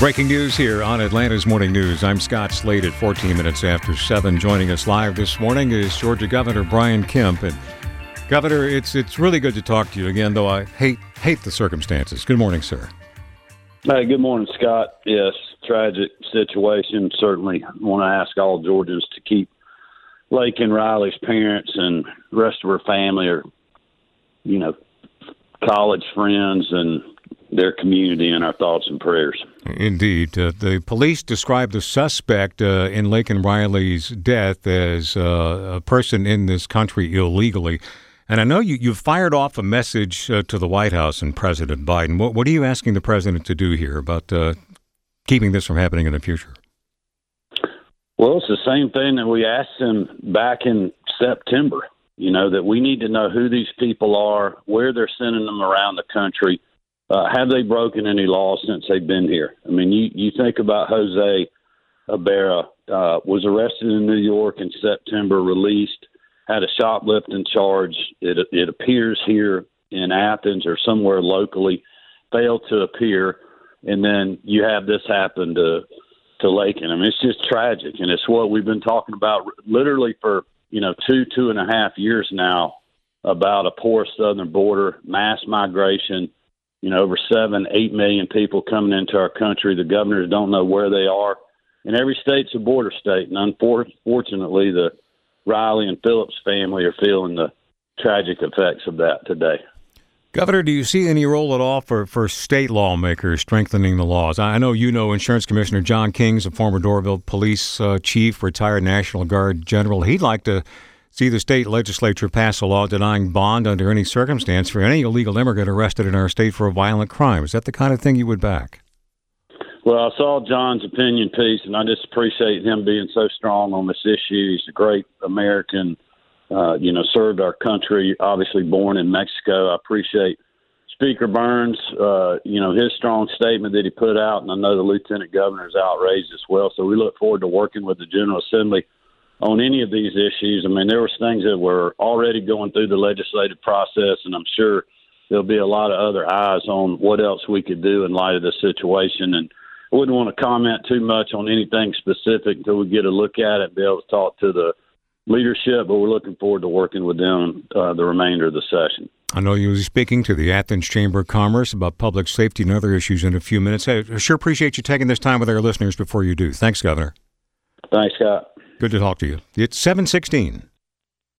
Breaking news here on Atlanta's Morning News. I'm Scott Slade at 14 minutes after 7. Joining us live this morning is Georgia Governor Brian Kemp. And Governor, it's it's really good to talk to you again, though I hate hate the circumstances. Good morning, sir. Hey, good morning, Scott. Yes, tragic situation. Certainly want to ask all Georgians to keep Laken Riley's parents and rest of her family or, you know, college friends and their community in our thoughts and prayers. Indeed. Uh, the police described the suspect uh, in Laken Riley's death as uh, a person in this country illegally. And I know you, you've fired off a message uh, to the White House and President Biden. What, what, are you asking the president to do here about uh, keeping this from happening in the future? Well, it's the same thing that we asked him back in September. You know, that we need to know who these people are, where they're sending them around the country uh, have they broken any laws since they've been here? I mean, you, you think about Jose Ibarra, uh, was arrested in New York in September, released, had a shoplifting charge. It, it appears here in Athens or somewhere locally, failed to appear, and then you have this happen to to Laken. I mean, it's just tragic, and it's what we've been talking about literally for you know two two and a half years now about a porous southern border, mass migration you know, over seven, eight million people coming into our country. The governors don't know where they are, and every state's a border state. And unfortunately, the Riley and Phillips family are feeling the tragic effects of that today. Governor, do you see any role at all for, for state lawmakers strengthening the laws? I know you know Insurance Commissioner John King's a former Doraville police uh, chief, retired National Guard general. He'd like to see the state legislature pass a law denying bond under any circumstance for any illegal immigrant arrested in our state for a violent crime. Is that the kind of thing you would back? Well, I saw John's opinion piece, and I just appreciate him being so strong on this issue. He's a great American, uh, you know, served our country, obviously born in Mexico. I appreciate Speaker Burns, uh, you know, his strong statement that he put out, and I know the Lieutenant Governor is outraged as well. So we look forward to working with the General Assembly on any of these issues. I mean, there was things that were already going through the legislative process, and I'm sure there'll be a lot of other eyes on what else we could do in light of the situation. And I wouldn't want to comment too much on anything specific until we get a look at it and be able to talk to the leadership. But we're looking forward to working with them uh, the remainder of the session. I know you'll be speaking to the Athens Chamber of Commerce about public safety and other issues in a few minutes. I sure appreciate you taking this time with our listeners before you do. Thanks, Governor. Thanks, Scott. Good to talk to you. It's 716.